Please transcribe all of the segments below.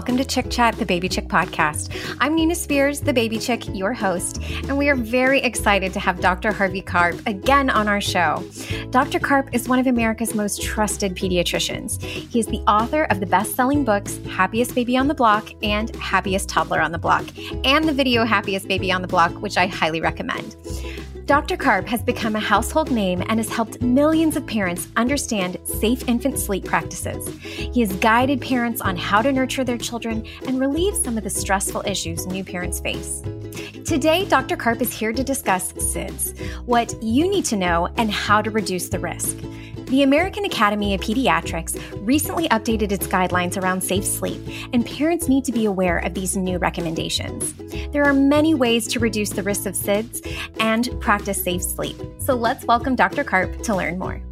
welcome to Chick Chat, the Baby Chick podcast. I'm Nina Spears, the Baby Chick, your host, and we are very excited to have Dr. Harvey Karp again on our show. Dr. Karp is one of America's most trusted pediatricians. He is the author of the best selling books Happiest Baby on the Block and Happiest Toddler on the Block, and the video Happiest Baby on the Block, which I highly recommend. Dr. Karp has become a household name and has helped millions of parents understand safe infant sleep practices. He has guided parents on how to nurture their children and relieve some of the stressful issues new parents face. Today, Dr. Karp is here to discuss SIDS, what you need to know, and how to reduce the risk. The American Academy of Pediatrics recently updated its guidelines around safe sleep, and parents need to be aware of these new recommendations. There are many ways to reduce the risk of SIDS and practice safe sleep. So let's welcome Dr. Karp to learn more.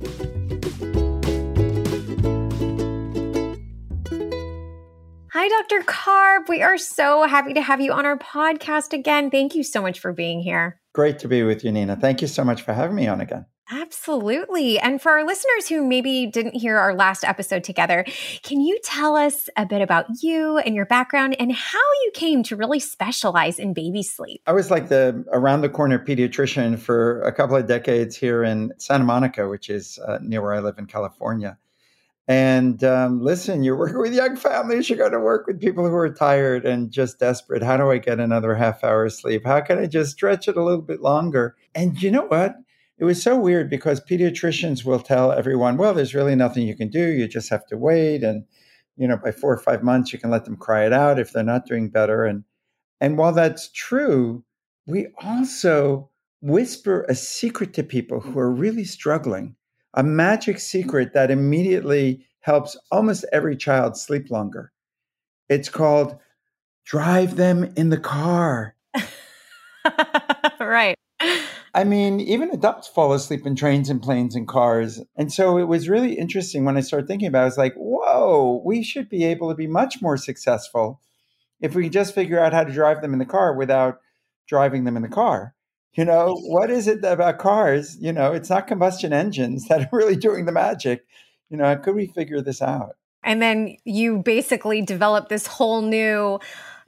Hi, Dr. Karp. We are so happy to have you on our podcast again. Thank you so much for being here. Great to be with you, Nina. Thank you so much for having me on again. Absolutely. And for our listeners who maybe didn't hear our last episode together, can you tell us a bit about you and your background and how you came to really specialize in baby sleep? I was like the around the corner pediatrician for a couple of decades here in Santa Monica, which is uh, near where I live in California. And um, listen, you're working with young families. You're going to work with people who are tired and just desperate. How do I get another half hour sleep? How can I just stretch it a little bit longer? And you know what? It was so weird because pediatricians will tell everyone, well, there's really nothing you can do. You just have to wait. And, you know, by four or five months, you can let them cry it out if they're not doing better. And, and while that's true, we also whisper a secret to people who are really struggling, a magic secret that immediately helps almost every child sleep longer. It's called drive them in the car. right. I mean, even adults fall asleep in trains and planes and cars. And so it was really interesting when I started thinking about it. I was like, whoa, we should be able to be much more successful if we just figure out how to drive them in the car without driving them in the car. You know, what is it about cars? You know, it's not combustion engines that are really doing the magic. You know, could we figure this out? And then you basically develop this whole new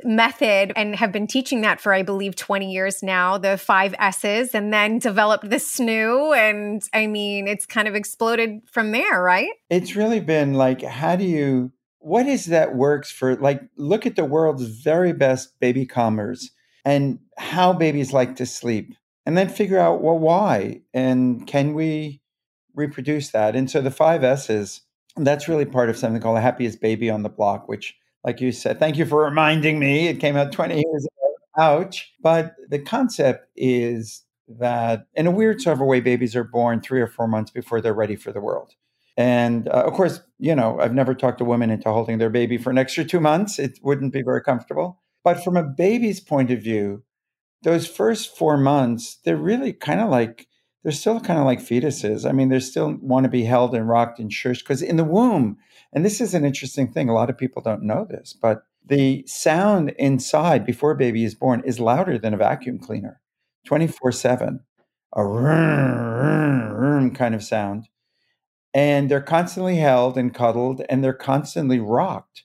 method and have been teaching that for, I believe, 20 years now, the five S's, and then developed the SNOO. And I mean, it's kind of exploded from there, right? It's really been like, how do you, what is that works for, like, look at the world's very best baby calmers and how babies like to sleep, and then figure out, well, why? And can we reproduce that? And so the five S's, that's really part of something called the happiest baby on the block, which like you said. Thank you for reminding me. It came out 20 years ago. Ouch. But the concept is that in a weird sort of way, babies are born three or four months before they're ready for the world. And uh, of course, you know, I've never talked a woman into holding their baby for an extra two months. It wouldn't be very comfortable. But from a baby's point of view, those first four months, they're really kind of like, they're still kind of like fetuses. I mean, they still want to be held and rocked and shushed because in the womb, and this is an interesting thing. A lot of people don't know this, but the sound inside before a baby is born is louder than a vacuum cleaner 24 7, a kind of sound. And they're constantly held and cuddled and they're constantly rocked.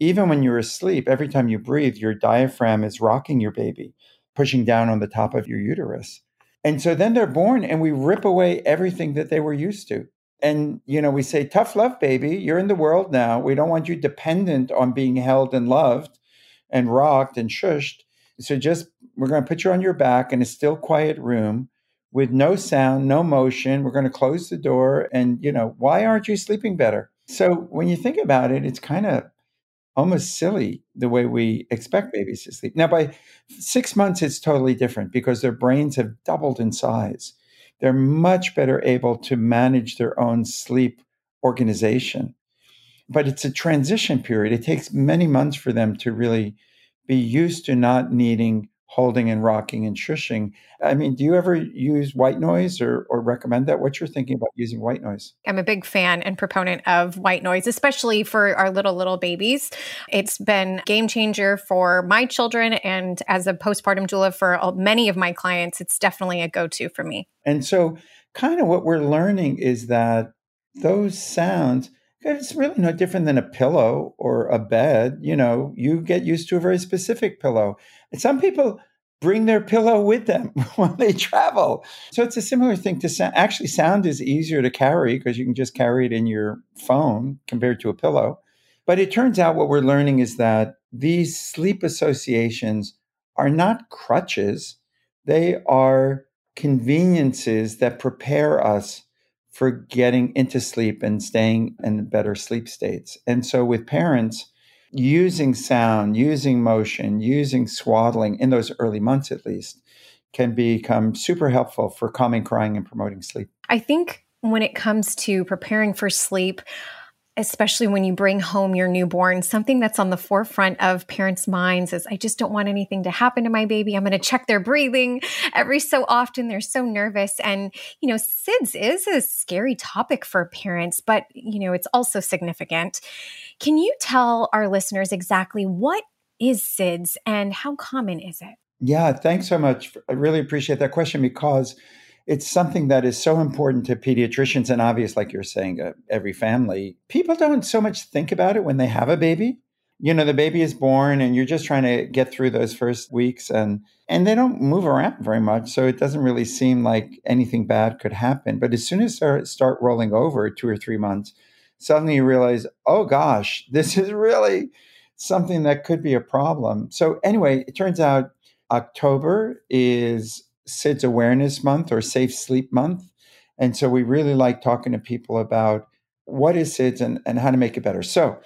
Even when you're asleep, every time you breathe, your diaphragm is rocking your baby, pushing down on the top of your uterus. And so then they're born and we rip away everything that they were used to. And you know we say tough love baby. You're in the world now. We don't want you dependent on being held and loved and rocked and shushed. So just we're going to put you on your back in a still quiet room with no sound no motion. We're going to close the door and you know why aren't you sleeping better? So when you think about it it's kind of almost silly the way we expect mm. babies to sleep now by six months it's totally different because their brains have doubled in size they're much better able to manage their own sleep organization. But it's a transition period. It takes many months for them to really be used to not needing holding and rocking and shushing. I mean, do you ever use white noise or, or recommend that? What you're thinking about using white noise? I'm a big fan and proponent of white noise, especially for our little, little babies. It's been game changer for my children. And as a postpartum doula for many of my clients, it's definitely a go-to for me. And so kind of what we're learning is that those sounds, It's really no different than a pillow or a bed. You know, you get used to a very specific pillow. And some people bring their pillow with them when they travel. So it's a similar thing to sound. Actually, sound is easier to carry because you can just carry it in your phone compared to a pillow. But it turns out what we're learning is that these sleep associations are not crutches, they are conveniences that prepare us for getting into sleep and staying in better sleep states. And so with parents, using sound, using motion, using swaddling in those early months at least can become super helpful for calming crying and promoting sleep. I think when it comes to preparing for sleep, especially when you bring home your newborn, something that's on the forefront of parents' minds is I just don't want anything to happen to my baby. I'm going to check their breathing every so often. They're so nervous. And, you know, SIDS is a scary topic for parents, but, you know, it's also significant. Can you tell our listeners exactly what is SIDS and how common is it? Yeah, thanks so much. I really appreciate that question because it's something that is so important to pediatricians and obvious like you're saying uh, every family. People don't so much think about it when they have a baby. You know the baby is born and you're just trying to get through those first weeks and and they don't move around very much so it doesn't really seem like anything bad could happen. But as soon as they start rolling over two or three months suddenly you realize oh gosh this is really something that could be a problem. So anyway it turns out october is SIDS Awareness Month or Safe Sleep Month. And so we really like talking to people about what is SIDS and, and how to make it better. So,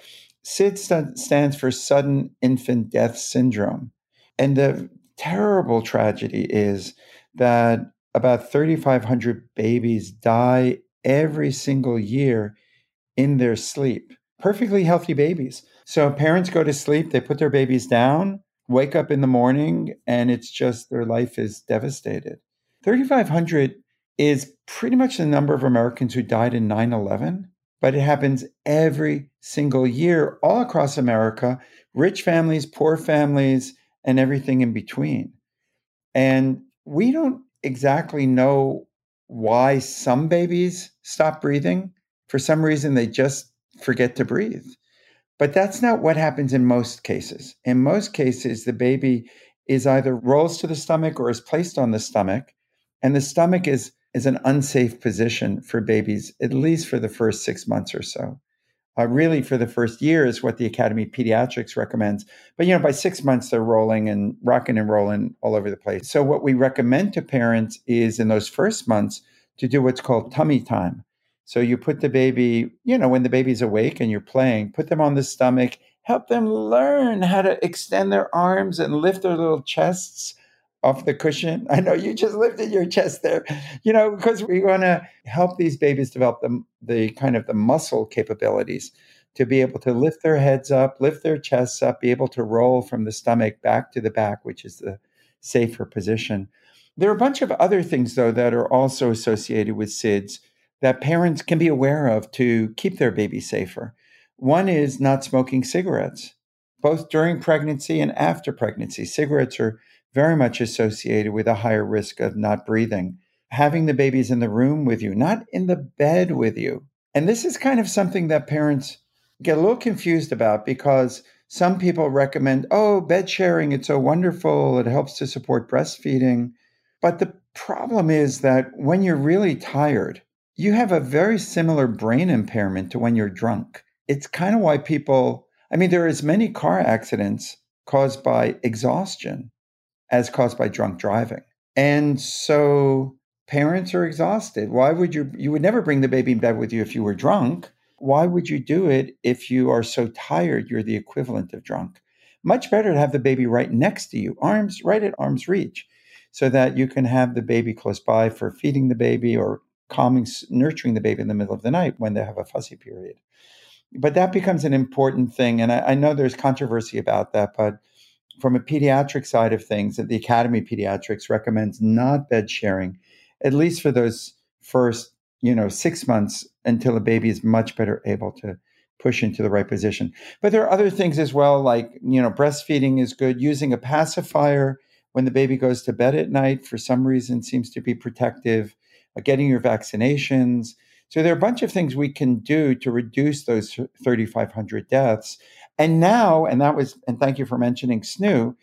SIDS stands for Sudden Infant Death Syndrome. And the terrible tragedy is that about 3,500 babies die every single year in their sleep. Perfectly healthy babies. So parents go to sleep, they put their babies down, wake up in the morning and it's just their life is devastated. 3,500 is pretty much the number of Americans who died in 9 11, but it happens every single year all across America rich families, poor families, and everything in between. And we don't exactly know why some babies stop breathing. For some reason, they just forget to breathe. But that's not what happens in most cases. In most cases, the baby is either rolls to the stomach or is placed on the stomach, and the stomach is is an unsafe position for babies, at least for the first six months or so. Uh, really, for the first year is what the Academy of Pediatrics recommends. But you know, by six months, they're rolling and rocking and rolling all over the place. So, what we recommend to parents is in those first months to do what's called tummy time. So you put the baby, you know, when the baby's awake and you're playing, put them on the stomach, help them learn how to extend their arms and lift their little chests off the cushion. I know you just lifted your chest there, you know, because we want to help these babies develop the, the kind of the muscle capabilities to be able to lift their heads up, lift their chests up, be able to roll from the stomach back to the back, which is the safer position. There are a bunch of other things, though, that are also associated with SIDS that parents can be aware of to keep their baby safer. One is not smoking cigarettes, both during pregnancy and after pregnancy. Cigarettes are very much associated with a higher risk of not breathing. Having the babies in the room with you, not in the bed with you. And this is kind of something that parents get a little confused about because some people recommend, oh, bed sharing, it's so wonderful, it helps to support breastfeeding. But the problem is that when you're really tired, you have a very similar brain impairment to when you're drunk. It's kind of why people, I mean, there are as many car accidents caused by exhaustion as caused by drunk driving. And so parents are exhausted. Why would you, you would never bring the baby in bed with you if you were drunk. Why would you do it if you are so tired you're the equivalent of drunk? Much better to have the baby right next to you, arms right at arm's reach, so that you can have the baby close by for feeding the baby or calming, nurturing the baby in the middle of the night when they have a fussy period. But that becomes an important thing. And I, I know there's controversy about that, but from a pediatric side of things, the Academy of Pediatrics recommends not bed sharing, at least for those first, you know, six months until a baby is much better able to push into the right position. But there are other things as well, like, you know, breastfeeding is good. Using a pacifier when the baby goes to bed at night for some reason seems to be protective Uh, getting your vaccinations, So there are a bunch of things we can do to reduce those 3,500 deaths. And now, and that was, and thank you for mentioning SNOO,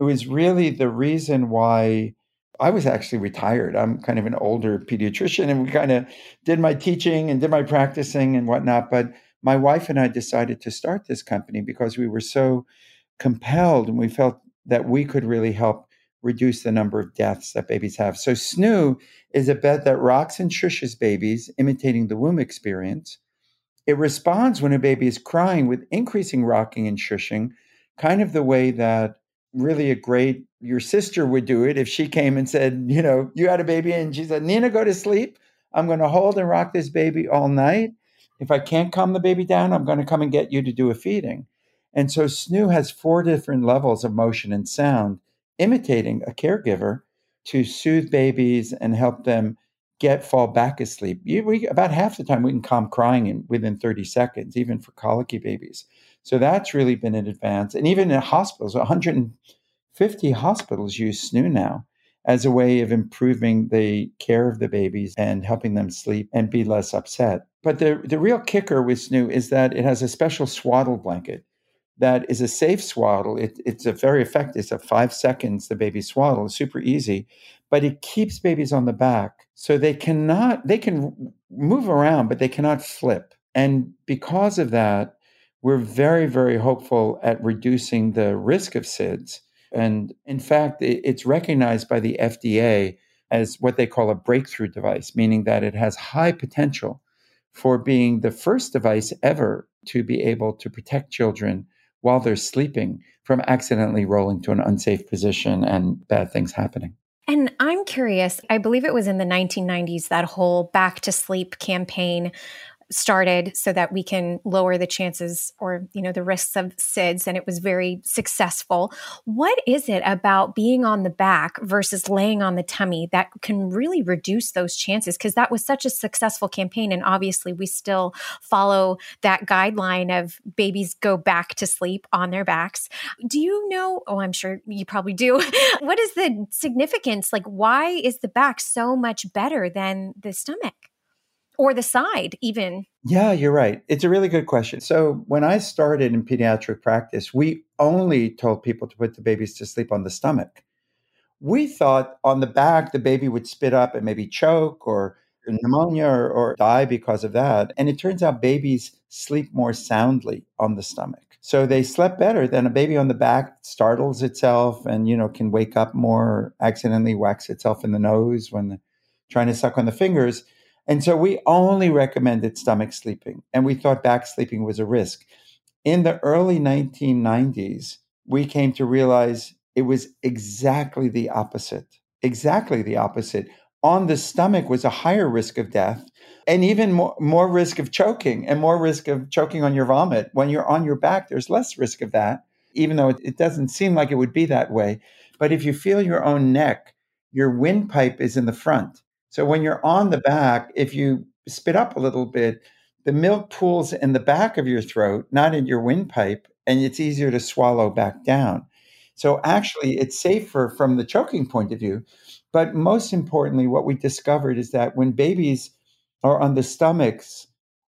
it was really the reason why I was actually retired. I'm kind of an older pediatrician and we kind of did my teaching and did my practicing and whatnot. But my wife and I decided to start this company because we were so compelled and we felt that we could really help reduce the number of deaths that babies have. So SNOO is a bed that rocks and shushes babies, imitating the womb experience. It responds when a baby is crying with increasing rocking and shushing, kind of the way that really a great your sister would do it if she came and said, you know, you had a baby and she said, Nina, go to sleep. I'm going to hold and rock this baby all night. If I can't calm the baby down, I'm going to come and get you to do a feeding. And so SNOO has four different levels of motion and sound, imitating a caregiver to soothe babies and help them get fall back asleep. You, we, about half the time we can calm crying in within 30 seconds, even for colicky babies. So that's really been an advance. And even in hospitals, 150 hospitals use SNOO now as a way of improving the care of the babies and helping them sleep and be less upset. But the, the real kicker with SNOO is that it has a special swaddle blanket that is a safe swaddle. It, it's a very effective. It's a five seconds the baby swaddle, it's super easy, but it keeps babies on the back so they cannot they can move around, but they cannot flip. And because of that, we're very very hopeful at reducing the risk of SIDS. And in fact, it's recognized by the FDA as what they call a breakthrough device, meaning that it has high potential for being the first device ever to be able to protect children while they're sleeping from accidentally rolling to an unsafe position and bad things happening. And I'm curious, I believe it was in the 1990s that whole back to sleep campaign started so that we can lower the chances or you know the risks of SIDS and it was very successful. What is it about being on the back versus laying on the tummy that can really reduce those chances because that was such a successful campaign and obviously we still follow that guideline of babies go back to sleep on their backs. Do you know oh I'm sure you probably do. what is the significance like why is the back so much better than the stomach? Or the side, even? Yeah, you're right. It's a really good question. So, when I started in pediatric practice, we only told people to put the babies to sleep on the stomach. We thought on the back, the baby would spit up and maybe choke or pneumonia or, or die because of that. And it turns out babies sleep more soundly on the stomach. So they slept better than a baby on the back startles itself and you know can wake up more, accidentally whacks itself in the nose when trying to suck on the fingers. And so we only recommended stomach sleeping, and we thought back sleeping was a risk. In the early 1990s, we came to realize it was exactly the opposite. Exactly the opposite. On the stomach was a higher risk of death and even more, more risk of choking and more risk of choking on your vomit. When you're on your back, there's less risk of that, even though it, it doesn't seem like it would be that way. But if you feel your own neck, your windpipe is in the front. So when you're on the back, if you spit up a little bit, the milk pools in the back of your throat, not in your windpipe, and it's easier to swallow back down. So actually, it's safer from the choking point of view. But most importantly, what we discovered is that when babies are on the stomachs,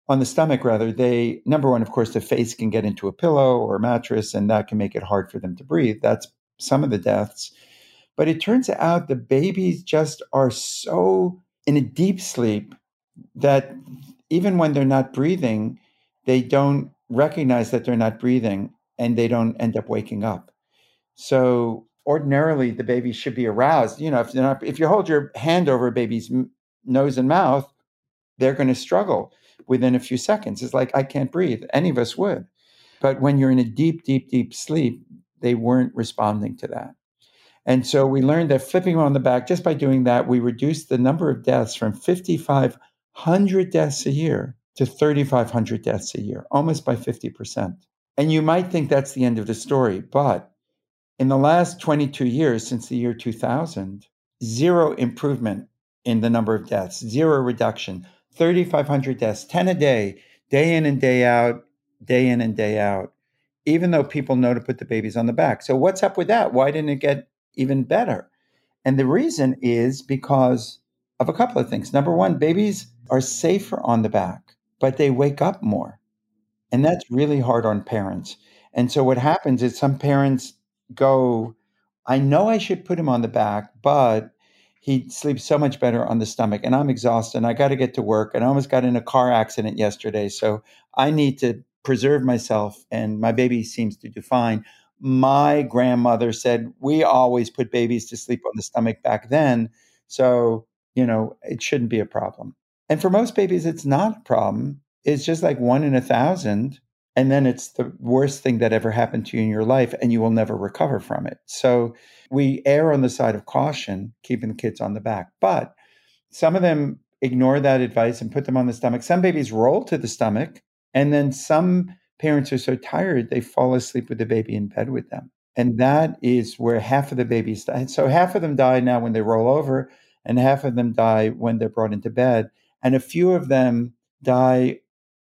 on the stomach rather, they number one, of course, the face can get into a pillow or a mattress, and that can make it hard for them to breathe. That's some of the deaths. But it turns out the babies just are so in a deep sleep that even when they're not breathing, they don't recognize that they're not breathing and they don't end up waking up. So ordinarily the baby should be aroused. You know, if not, if you hold your hand over a baby's m- nose and mouth, they're going to struggle within a few seconds. It's like I can't breathe. Any of us would. But when you're in a deep, deep, deep sleep, they weren't responding to that. And so we learned that flipping on the back, just by doing that, we reduced the number of deaths from 5,500 deaths a year to 3,500 deaths a year, almost by 50%. And you might think that's the end of the story, but in the last 22 years, since the year 2000, zero improvement in the number of deaths, zero reduction, 3,500 deaths, 10 a day, day in and day out, day in and day out, even though people know to put the babies on the back. So, what's up with that? Why didn't it get even better. And the reason is because of a couple of things. Number one, babies are safer on the back, but they wake up more. And that's really hard on parents. And so what happens is some parents go, I know I should put him on the back, but he sleeps so much better on the stomach. And I'm exhausted and I got to get to work. And I almost got in a car accident yesterday. So I need to preserve myself. And my baby seems to do fine. My grandmother said we always put babies to sleep on the stomach back then. So, you know, it shouldn't be a problem. And for most babies, it's not a problem. It's just like one in a thousand. And then it's the worst thing that ever happened to you in your life, and you will never recover from it. So we err on the side of caution, keeping the kids on the back. But some of them ignore that advice and put them on the stomach. Some babies roll to the stomach, and then some parents are so tired they fall asleep with the baby in bed with them. And that is where half of the babies die. So half of them die now when they roll over, and half of them die when they're brought into bed. And a few of them die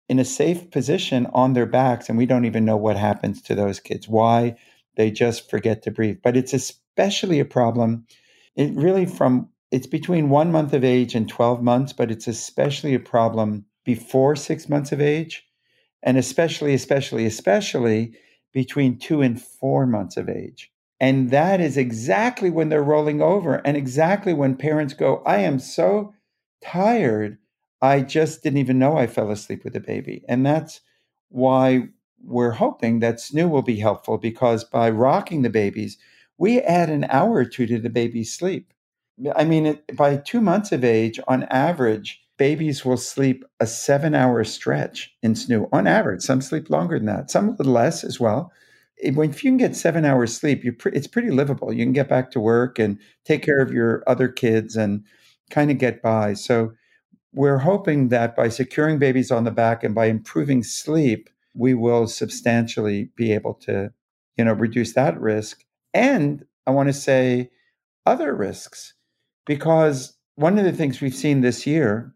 in a safe position on their backs, and we don't even know what happens to those kids, why they just forget to breathe. But it's especially a problem. It really from it's between one month of age and 12 months, but it's especially a problem before six months of age, and especially, especially, especially between two and four months of age. And that is exactly when they're rolling over, and exactly when parents go, I am so tired I just didn't even know I fell asleep with the baby. And that's why we're hoping that SNOO will be helpful because by rocking the babies, we add an hour or two to the baby's sleep. I mean, by two months of age, on average, babies will sleep a seven hour stretch in SNOO on average. Some sleep longer than that, some a little less as well. When if you can get seven hours sleep, pre- it's pretty livable. You can get back to work and take care of your other kids and kind of get by. So we're hoping that by securing babies on the back and by improving sleep, we will substantially be able to, you know, reduce that risk. And I want to say other risks, because one of the things we've seen this year,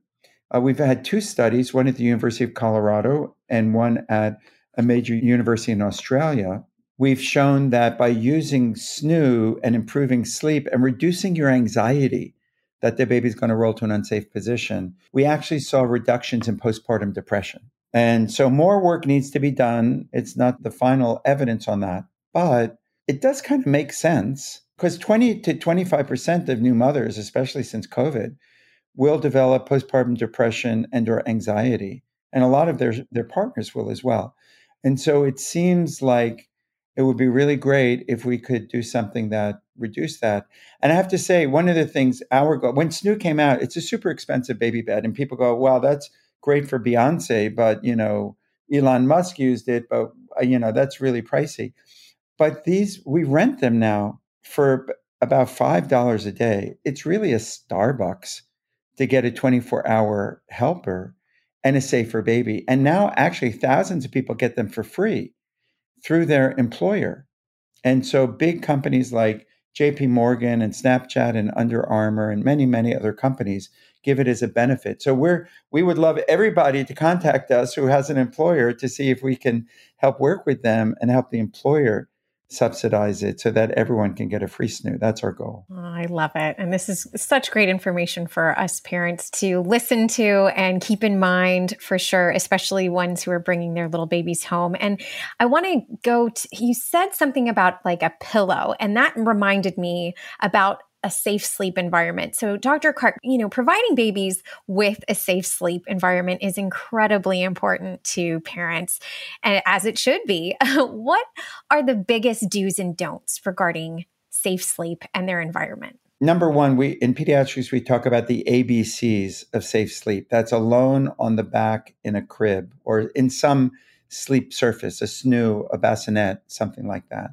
uh, we've had two studies, one at the University of Colorado and one at a major university in Australia. We've shown that by using SNOO and improving sleep and reducing your anxiety, that the baby's going to roll to an unsafe position, we actually saw reductions in postpartum depression. And so more work needs to be done. It's not the final evidence on that, but it does kind of make sense because 20 to 25% of new mothers, especially since COVID, will develop postpartum depression and or anxiety. And a lot of their, their partners will as well. And so it seems like it would be really great if we could do something that reduced that. And I have to say, one of the things our goal, when SNOO came out, it's a super expensive baby bed, and people go, "Well, that's great for Beyonce, but you know, Elon Musk used it, but uh, you know, that's really pricey." But these, we rent them now for about five dollars a day. It's really a Starbucks to get a 24 hour helper and a safer baby. And now, actually, thousands of people get them for free through their employer. And so big companies like JP Morgan and Snapchat and Under Armour and many, many other companies give it as a benefit. So we're we would love everybody to contact us who has an employer to see if we can help work with them and help the employer subsidize it so that everyone can get a free SNOO. That's our goal. Oh, I love it. And this is such great information for us parents to listen to and keep in mind for sure, especially ones who are bringing their little babies home. And I want to go to, you said something about like a pillow, and that reminded me about a safe sleep environment. So, Dr. Karp, you know, providing babies with a safe sleep environment is incredibly important to parents, and as it should be. what are the biggest do's and don'ts regarding safe sleep and their environment? Number one, we in pediatrics we talk about the ABCs of safe sleep. That's alone on the back in a crib or in some sleep surface, a SNOO, a bassinet, something like that.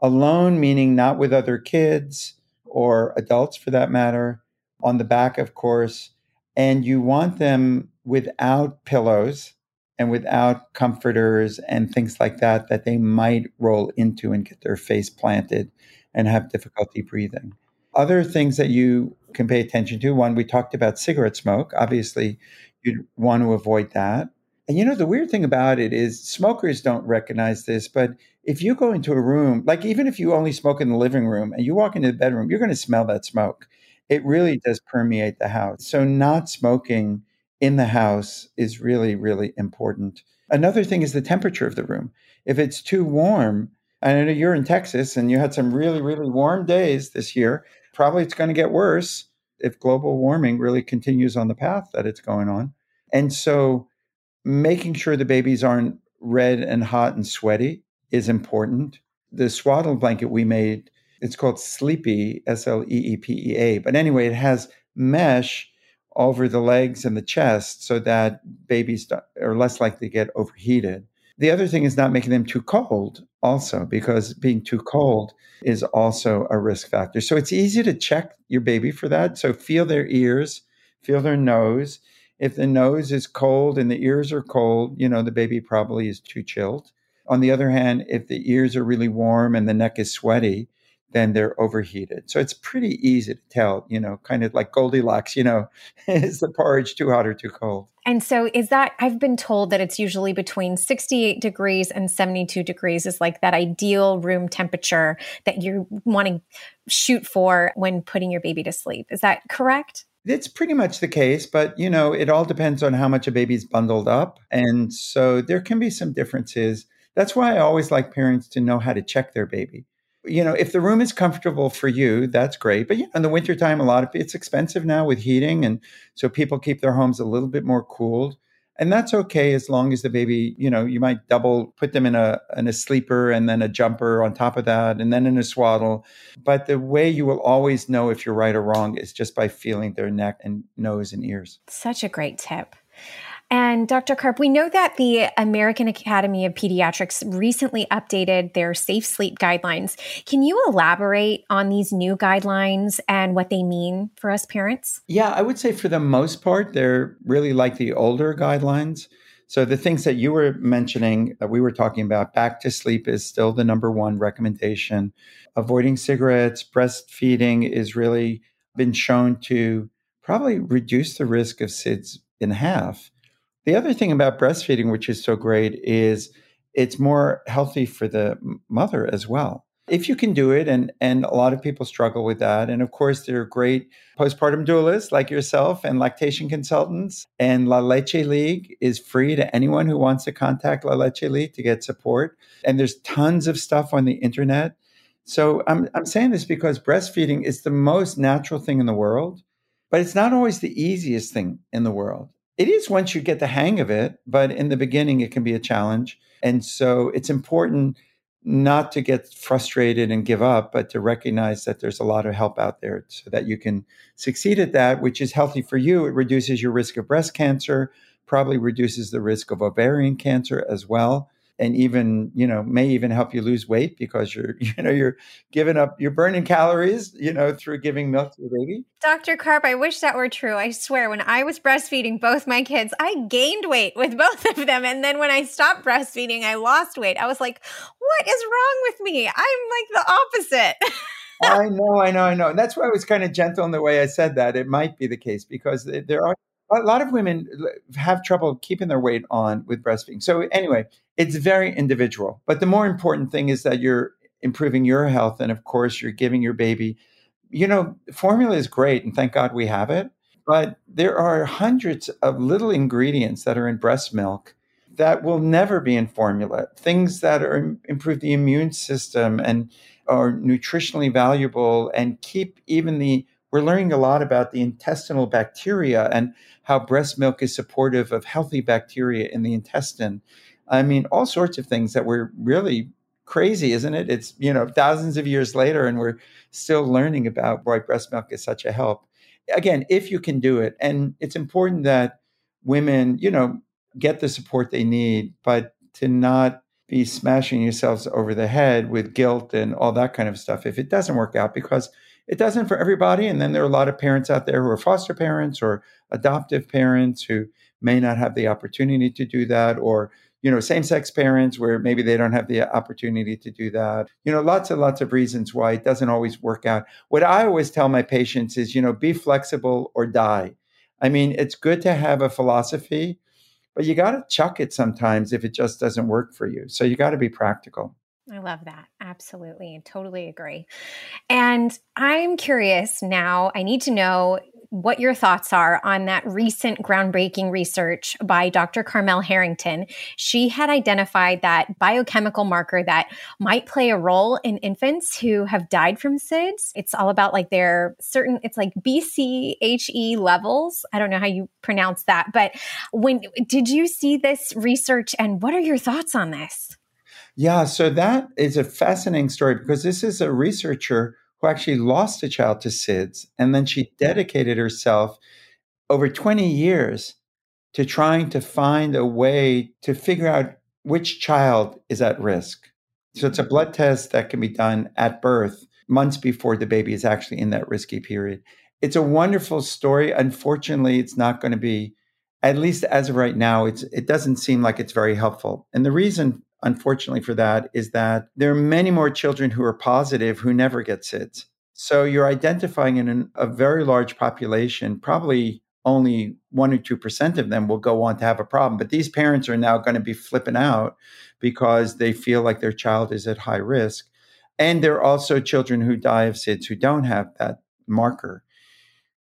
Alone meaning not with other kids, or adults for that matter, on the back, of course. And you want them without pillows and without comforters and things like that, that they might roll into and get their face planted and have difficulty breathing. Other things that you can pay attention to one, we talked about cigarette smoke. Obviously, you'd want to avoid that. And you know, the weird thing about it is smokers don't recognize this, but if you go into a room, like even if you only smoke in the living room and you walk into the bedroom, you're going to smell that smoke. it really mm-hmm. does permeate the house. So, not smoking in the house is really, really important. Another thing is the temperature of the room. If it's too warm, I know you're in Texas and you had some really, really warm days this year. Probably it's going to get worse if global warming really continues on the path that it's going on. And so, making sure the babies aren't red and hot and sweaty is important. The swaddle blanket we made, it's called Sleepea, S L E E P E A. But anyway, it has mesh over the legs and the chest so that babies are less likely to get overheated. The other thing is not making them too cold, also, because being too cold is also a risk factor. So it's easy to check your baby for that. So feel their ears, feel their nose. If the nose is cold and the ears are cold, you know, the baby probably is too chilled. On the other hand, if the ears are really warm and the neck is sweaty, then they're overheated. So it's pretty easy to tell, you know, kind of like Goldilocks, you know, is the porridge too hot or too cold? And so is that, I've been told that it's usually between 68 degrees and 72 degrees is like that ideal room temperature that you want to shoot for when putting your baby to sleep. Is that correct? It's pretty much the case, but you know, it all depends on how much a baby's bundled up. And so there can be some differences. That's why I always like parents to know how to check their baby you know, if the room is comfortable for you, that's great. But you know, in the wintertime, a lot of it's expensive now with heating. And so people keep their homes a little bit more cooled. And that's okay as long as the baby, you know, you might double put them in a in a sleeper and then a jumper on top of that and then in a swaddle. But the way you will always know if you're right or wrong is just by feeling their neck and nose and ears. Such a great tip. And Dr. Karp, we know that the American Academy of Pediatrics recently updated their safe sleep guidelines. Can you elaborate on these new guidelines and what they mean for us parents? Yeah, I would say for the most part, they're really like the older guidelines. So the things that you were mentioning, that we were talking about, back to sleep is still the number one recommendation. Avoiding cigarettes, breastfeeding is really been shown to probably reduce the risk of SIDS in half. The other thing about breastfeeding, which is so great, is it's more healthy for the mother as well. If you can do it, and, and a lot of people struggle with that. And of course, there are great postpartum doulas like yourself and lactation consultants. And La Leche League is free to anyone who wants to contact La Leche League to get support. And there's tons of stuff on the internet. So I'm, I'm saying this because breastfeeding is the most natural thing in the world, but it's not always the easiest thing in the world. It is once you get the hang of it, but in the beginning, it can be a challenge. And so it's important not to get frustrated and give up, but to recognize that there's a lot of help out there so that you can succeed at that, which is healthy for you. It reduces your risk of breast cancer, probably reduces the risk of ovarian cancer as well and even you know may even help you lose weight because you're you know you're giving up you're burning calories you know through giving milk to your baby. Dr Karp i wish that were true. I swear when i was breastfeeding both my kids i gained weight with both of them. And then when i stopped breastfeeding i lost weight. I was like what is wrong with me? I'm like the opposite. I know, I know, I know. And that's why I was kind of gentle in the way I said that. It might be the case because there are a lot of women have trouble keeping their weight on with breastfeeding. So, anyway, it's very individual. But the more important thing is that you're improving your health. And of course, you're giving your baby, you know, formula is great. And thank God we have it. But there are hundreds of little ingredients that are in breast milk that will never be in formula. Things that are improve the immune system and are nutritionally valuable and keep even the we're learning a lot about the intestinal bacteria and how breast milk is supportive of healthy bacteria in the intestine. I mean, all sorts of things that we're really crazy, isn't it? It's, you know, thousands of years later, and we're still learning about why breast milk is such a help. Again, if you can do it. And it's important that women, you know, get the support they need, but to not be smashing yourselves over the head with guilt and all that kind of stuff if it doesn't work out, because it doesn't for everybody. And then there are a lot of parents out there who are foster parents or adoptive parents who may not have the opportunity to do that, or you know, same-sex parents where maybe they don't have the opportunity to do that. You know, lots and lots of reasons why it doesn't always work out. What I always tell my patients is, you know, be flexible or die. I mean, it's good to have a philosophy, but you got to chuck it sometimes if it just doesn't work for you. So you got to be practical. I love that. Absolutely. And totally agree. And I'm curious now, I need to know what your thoughts are on that recent groundbreaking research by Dr. Carmel Harrington. She had identified that biochemical marker that might play a role in infants who have died from SIDS. It's all about like their certain, it's like BCHE levels. I don't know how you pronounce that, but when did you see this research and what are your thoughts on this? Yeah, so that is a fascinating story because this is a researcher who actually lost a child to SIDS, and then she dedicated herself over 20 years to trying to find a way to figure out which child is at risk. So it's a blood test that can be done at birth, months before the baby is actually in that risky period. It's a wonderful story. Unfortunately, it's not going to be, at least as of right now, it's it doesn't seem like it's very helpful. And the reason unfortunately for that is that there are many more children who are positive who never get SIDS. So you're identifying in a very large population, probably only one or 2% of them will go on to have a problem. But these parents are now going to be flipping out because they feel like their child is at high risk. And there are also children who die of SIDS who don't have that marker.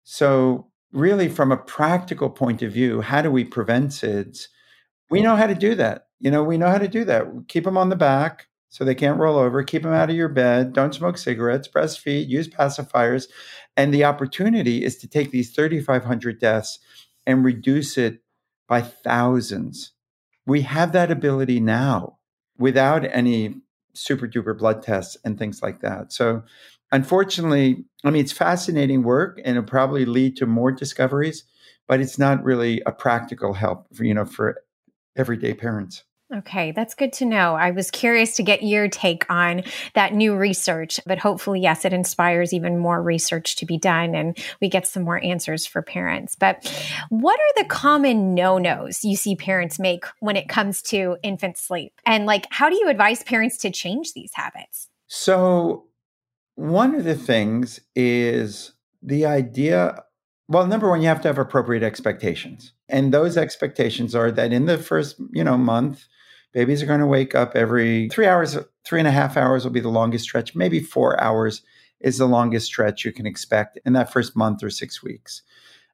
So, really, from a practical point of view, how do we prevent SIDS? We know how to do that. You know, we know how to do that. Keep them on the back so they can't roll over. Keep them out of your bed. Don't smoke cigarettes. Breastfeed. Use pacifiers. And the opportunity is to take these 3,500 deaths and reduce it by thousands. We have that ability now without any super duper blood tests and things like that. So, unfortunately, I mean, it's fascinating work and it'll probably lead to more discoveries, but it's not really a practical help for, you know, for everyday parents. Okay, that's good to know. I was curious to get your take on that new research, but hopefully, yes, it inspires even more research to be done and we get some more answers for parents. But what are the common no nos you see parents make when it comes to infant sleep? And like, how do you advise parents to change these habits? So, one of the things is the idea well, number one, you have to have appropriate expectations. And those expectations are that in the first, you know, month, babies are going to wake up every three hours, three and a half hours will be the longest stretch. Maybe four hours is the longest stretch you can expect in that first month or six weeks.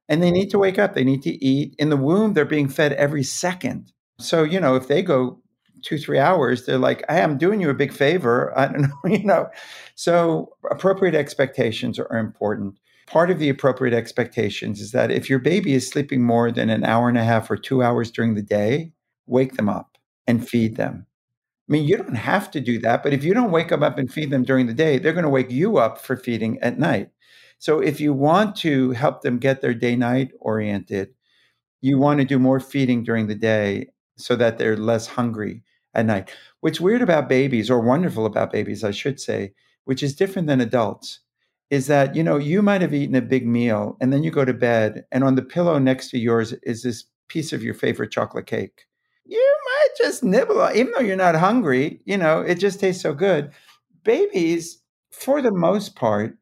And they mm-hmm. need to wake up, they need to eat. In the womb, they're being fed every second. So, you know, if they go two, three hours, they're like, hey, I'm doing you a big favor. I don't know, you know. So appropriate expectations are important part of the appropriate expectations is that if your baby is sleeping more than an hour and a half or two hours during the day, wake them up and feed them. I mean, you don't have to do that, but if you don't wake them up and feed them during the day, they're going to wake you up for feeding at night. So if you want to help them get their day night oriented, you want to do more feeding during the day so that they're less hungry at night. What's weird about babies, or wonderful about babies, I should say, which is different than adults, is that you know you might have eaten a big meal and then you go to bed and on the pillow next to yours is this piece of your favorite chocolate cake you just nibble even though you're not hungry you know it just tastes so good babies for the most part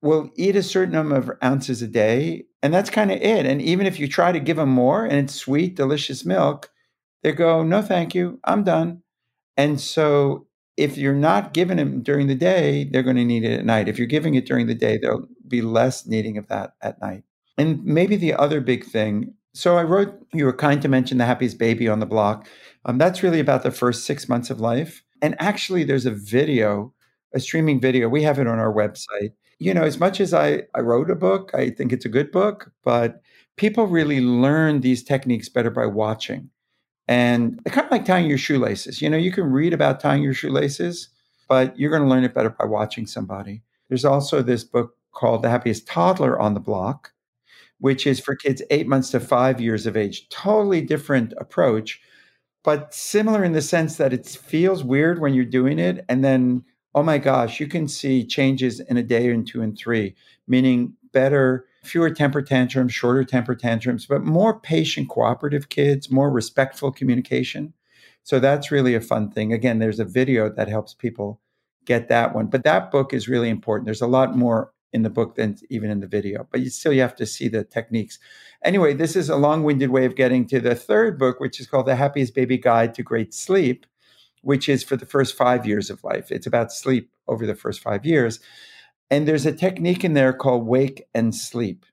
will eat a certain number of ounces a day and that's kind of it and even if you try to give them more and it's sweet delicious milk they go no thank you i'm done and so if you're not giving them during the day, they're going to need it at night. If you're giving it during the day, there'll be less needing of that at night. And maybe the other big thing. So I wrote, you were kind to mention the happiest baby on the block. Um, that's really about the first six months of life. And actually, there's a video, a streaming video. We have it on our website. You know, as much as I, I wrote a book, I think it's a good book, but people really learn these techniques better by watching. And kind of like tying your shoelaces. You know, you can read about tying your shoelaces, but you're going to learn it better by watching somebody. There's also this book called The Happiest Toddler on the Block, which is for kids eight months to five years of age. Totally different approach, but similar in the sense that it feels weird when you're doing it. And then, oh my gosh, you can see changes in a day and two and three, meaning better fewer temper tantrums, shorter temper tantrums, but more patient, cooperative kids, more respectful communication. So that's really a fun thing. Again, there's a video that helps people get that one. But that book is really important. There's a lot more in the book than even in the video, but you still you have to see the techniques. Anyway, this is a long-winded way of getting to the third book, which is called The Happiest Baby Guide to Great Sleep, which is for the first five years of life. It's about sleep over the first five years. And there's a technique in there called wake and sleep.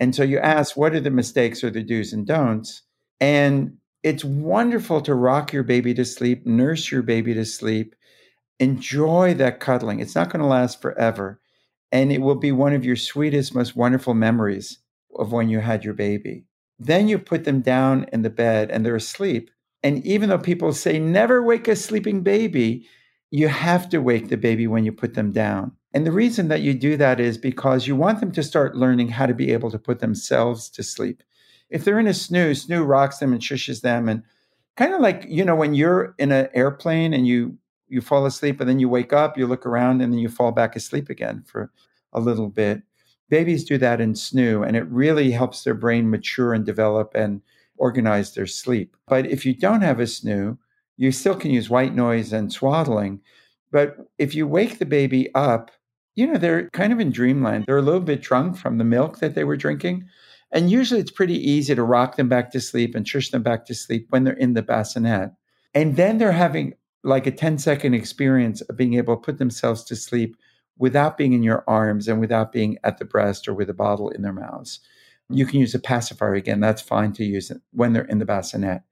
And so you ask, what are the mistakes or the do's and don'ts? And it's wonderful to rock your baby to sleep, nurse your baby to sleep, enjoy that cuddling. It's not going to last forever. And it will be one of your sweetest, most wonderful memories of when you had your baby. Then you put them down in the bed and they're asleep. And even though people say never wake a sleeping baby, you have to wake the baby when you put them down. And the reason that you do that is because you want them to start learning how to be able to put themselves to sleep. If they're in a snooze, SNOO rocks them and shushes them and kind of like, you know, when you're in an airplane and you you fall asleep and then you wake up, you look around and then you fall back asleep again for a little bit. Babies do that in SNOO and it really helps their brain mature and develop and organize their sleep. But if you don't have a SNOO, you still can use white noise and swaddling. But if you wake the baby up you know, they're kind of in dreamland. They're a little bit drunk from the milk that they were drinking. And usually it's pretty easy to rock them back to sleep and shush them back to sleep when they're in the bassinet. And then they're having like a 10 second experience of being able to put themselves to sleep without being in your arms and without being at the breast or with a bottle in their mouths. You can use a pacifier again. That's fine to use when they're in the bassinet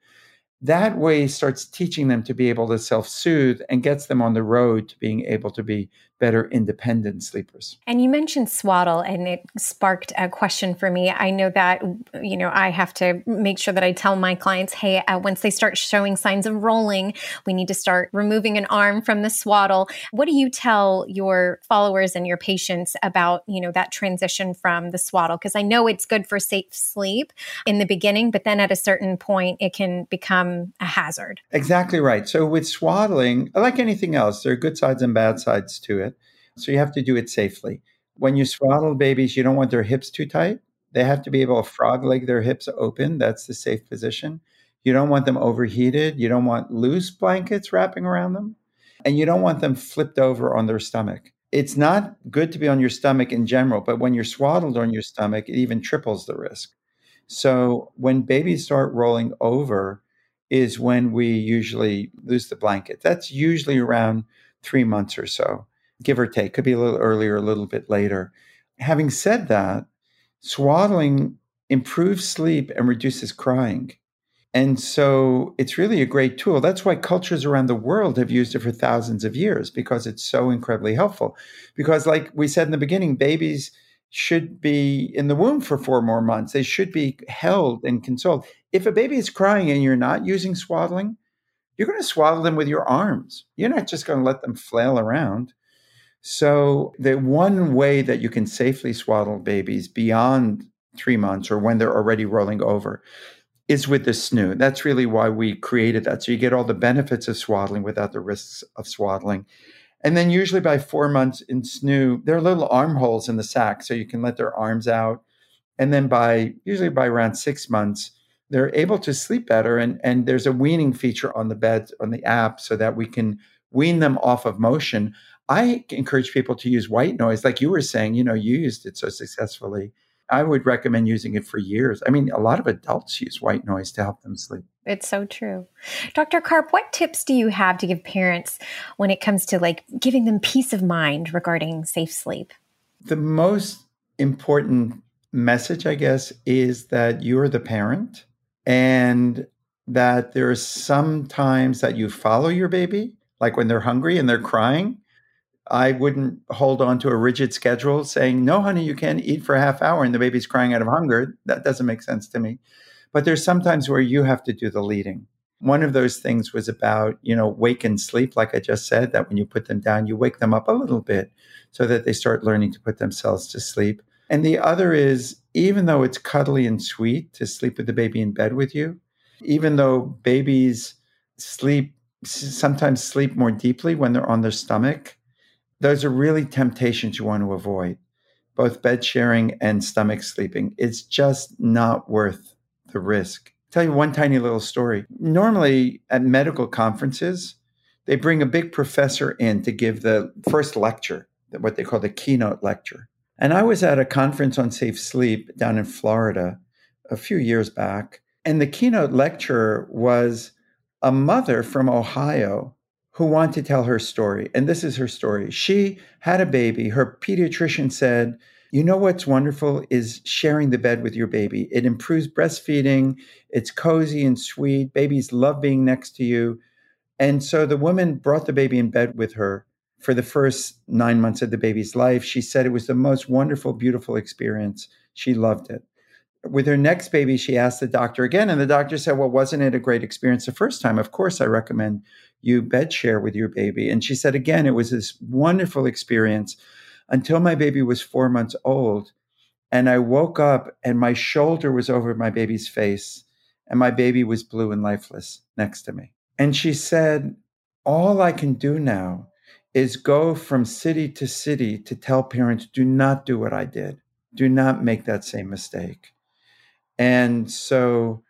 that way starts teaching them to be able to self-soothe and gets them on the road to being able to be better independent sleepers. And you mentioned swaddle and it sparked a question for me. I know that you know I have to make sure that I tell my clients, "Hey, uh, once they start showing signs of rolling, we need to start removing an arm from the swaddle." What do you tell your followers and your patients about, you know, that transition from the swaddle because I know it's good for safe sleep in the beginning, but then at a certain point it can become a hazard. Exactly right. So with swaddling, like anything else, there are good sides and bad sides to it. So you have to do it safely. When you swaddle babies, you don't want their hips too tight. They have to be able to frog leg their hips open. That's the safe position. You don't want them overheated. You don't want loose blankets wrapping around them. And you don't want them flipped over on their stomach. It's not good to be on your stomach in general, but when you're swaddled on your stomach, it even triples the risk. So when babies start rolling over, is when we usually lose the blanket. That's usually around three months or so, give or take. Could be a little earlier, a little bit later. Having said that, swaddling improves sleep and reduces crying. And so it's really a great tool. That's why cultures around the world have used it for thousands of years because it's so incredibly helpful. Because, like we said in the beginning, babies should be in the womb for four more months. They should be held and consoled. If a baby is crying and you're not using swaddling, you're going to swaddle them with your arms. You're not just going to let them flail around. So, the one way that you can safely swaddle babies beyond three months or when they're already rolling over is with the SNOO. That's really why we created that. So, you get all the benefits of swaddling without the risks of swaddling. And then usually by four months in SNOO, there are little armholes in the sack so you can let their arms out. And then by usually by around six months, they're able to sleep better. And, and there's a weaning feature on the bed on the app so that we can wean them off of motion. I encourage people to use white noise, like you were saying, you know, you used it so successfully. I would recommend using it for years. I mean, a lot of adults use white noise to help them sleep. It's so true. Dr. Karp, what tips do you have to give parents when it comes to like giving them peace of mind regarding safe sleep? The most important message, I guess, is that you're the parent and that there are some times that you follow your baby, like when they're hungry and they're crying. I wouldn't hold on to a rigid schedule saying, no, honey, you can't eat for a half hour and the baby's crying out of hunger. That doesn't make sense to me. But there's sometimes where you have to do the leading. One of those things was about, you know, wake and sleep, like I just said, that when you put them down, you wake them up a little bit so that they start learning to put themselves to sleep. And the other is, even though it's cuddly and sweet to sleep with the baby in bed with you, even though babies sleep, sometimes sleep more deeply when they're on their stomach, those are really temptations you want to avoid, both bed sharing and stomach sleeping. It's just not worth the risk. I'll tell you one tiny little story. Normally at medical conferences, they bring a big professor in to give the first lecture, what they call the keynote lecture. And I was at a conference on safe sleep down in Florida a few years back. And the keynote lecturer was a mother from Ohio who want to tell her story. And this is her story. She had a baby. Her pediatrician said, you know what's wonderful is sharing the bed with your baby. It improves breastfeeding. It's cozy and sweet. Babies love being next to you. And so the woman brought the baby in bed with her for the first nine months of the baby's life. She said it was the most wonderful, beautiful experience. She loved it. With her next baby, she asked the doctor again, and the doctor said, Well, wasn't it a great experience the first time? Of course, I recommend you bed share with your baby. And she said, Again, it was this wonderful experience until my baby was four months old. And I woke up and my shoulder was over my baby's face, and my baby was blue and lifeless next to me. And she said, All I can do now is go from city to city to tell parents do not do what I did, do not make that same mistake. And so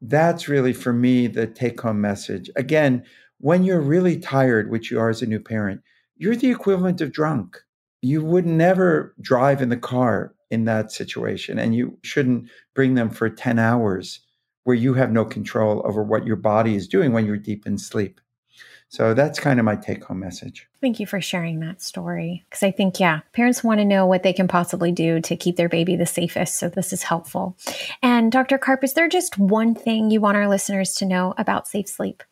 that's really for me the take home message. Again, when you're really tired, which you are as a new parent, you're the equivalent of drunk. You would never drive in the car in that situation, and you shouldn't bring them for 10 hours where you have no control over what your body is doing when you're deep in sleep. So that's kind of my take home message. Thank you for sharing that story. Because I think, yeah, parents want to know what they can possibly do to keep their baby the safest. So this is helpful. And Dr. Karp, is there just one thing you want our listeners to know about safe sleep?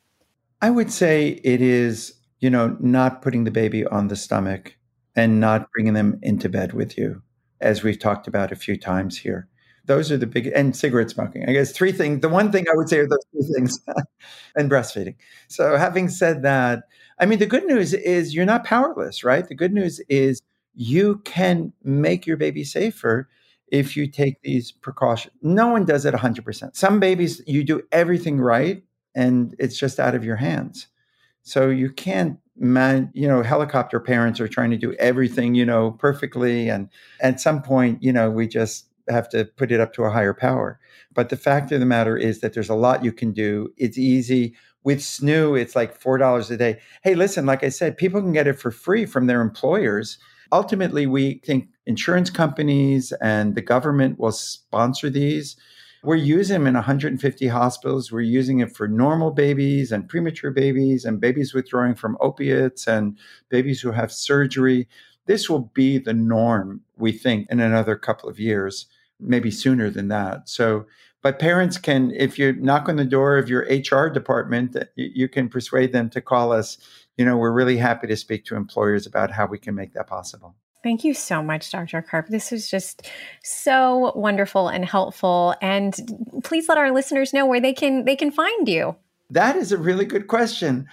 I would say it is, you know, not putting the baby on the stomach and not bringing them into bed with you, as we've talked about a few times here those are the big and cigarette smoking i guess. Three things the one thing i would say are those three things and breastfeeding. So having said that i mean the good news is you're not powerless right? The good news is you can make your baby safer if you take these precautions. No one does it 100% some babies you do everything right and it's just out of your hands. So you can't man you know helicopter parents are trying to do everything you know perfectly and at some point you know we just have to put it up to a higher power. But the fact of the matter is that there's a lot you can do. It's easy. With SNOO, it's like $4 a day. Hey, listen, like I said, people can get it for free from their employers. Ultimately, we think insurance companies and the government will sponsor these. We're using them in 150 hospitals. We're using it for normal babies and premature babies and babies withdrawing from opiates and babies who have surgery. This will be the norm, we think, in another couple of years maybe sooner than that. So, but parents can, if you knock on the door of your HR department, you can persuade them to call us. You know, we're really happy to speak to employers about how we can make that possible. Thank you so much, Dr. Karp. This was just so wonderful and helpful. And please let our listeners know where they can they can find you. That is a really good question.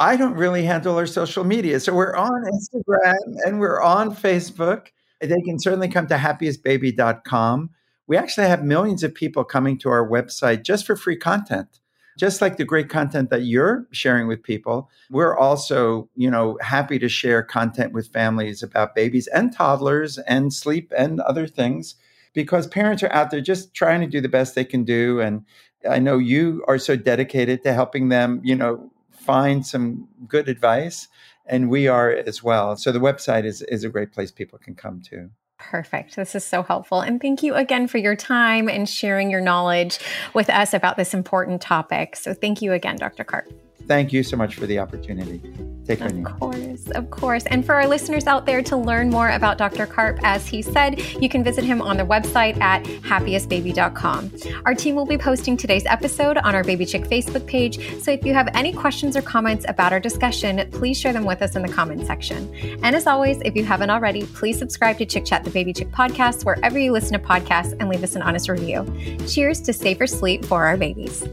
I don't really handle our social media. So we're on Instagram and we're on Facebook. They can certainly come to happiestbaby.com. We actually have millions of people coming to our website just for free content. Just like the great content that you're sharing with people, we're also, you know, happy to share content with families about babies and toddlers and sleep and other things because parents are out there just trying to do the best they can do and I know you are so dedicated to helping them, you know, find some good advice and we are as well. So the website is is a great place people can come to. Perfect. This is so helpful. And thank you again for your time and sharing your knowledge with us about this important topic. So thank you again, Dr. Karp. Thank you so much for the opportunity. Take care. Of course, of course. And for our listeners out there to learn more about Dr. Karp, as he said, you can visit him on the website at happiestbaby.com. Our team will be posting today's episode on our Baby Chick Facebook page. So if you have any questions or comments about our discussion, please share them with us in the comments section. And as always, if you haven't already, please subscribe to Chick Chat the Baby Chick podcast wherever you listen to podcasts and leave us an honest review. Cheers to safer sleep for our babies.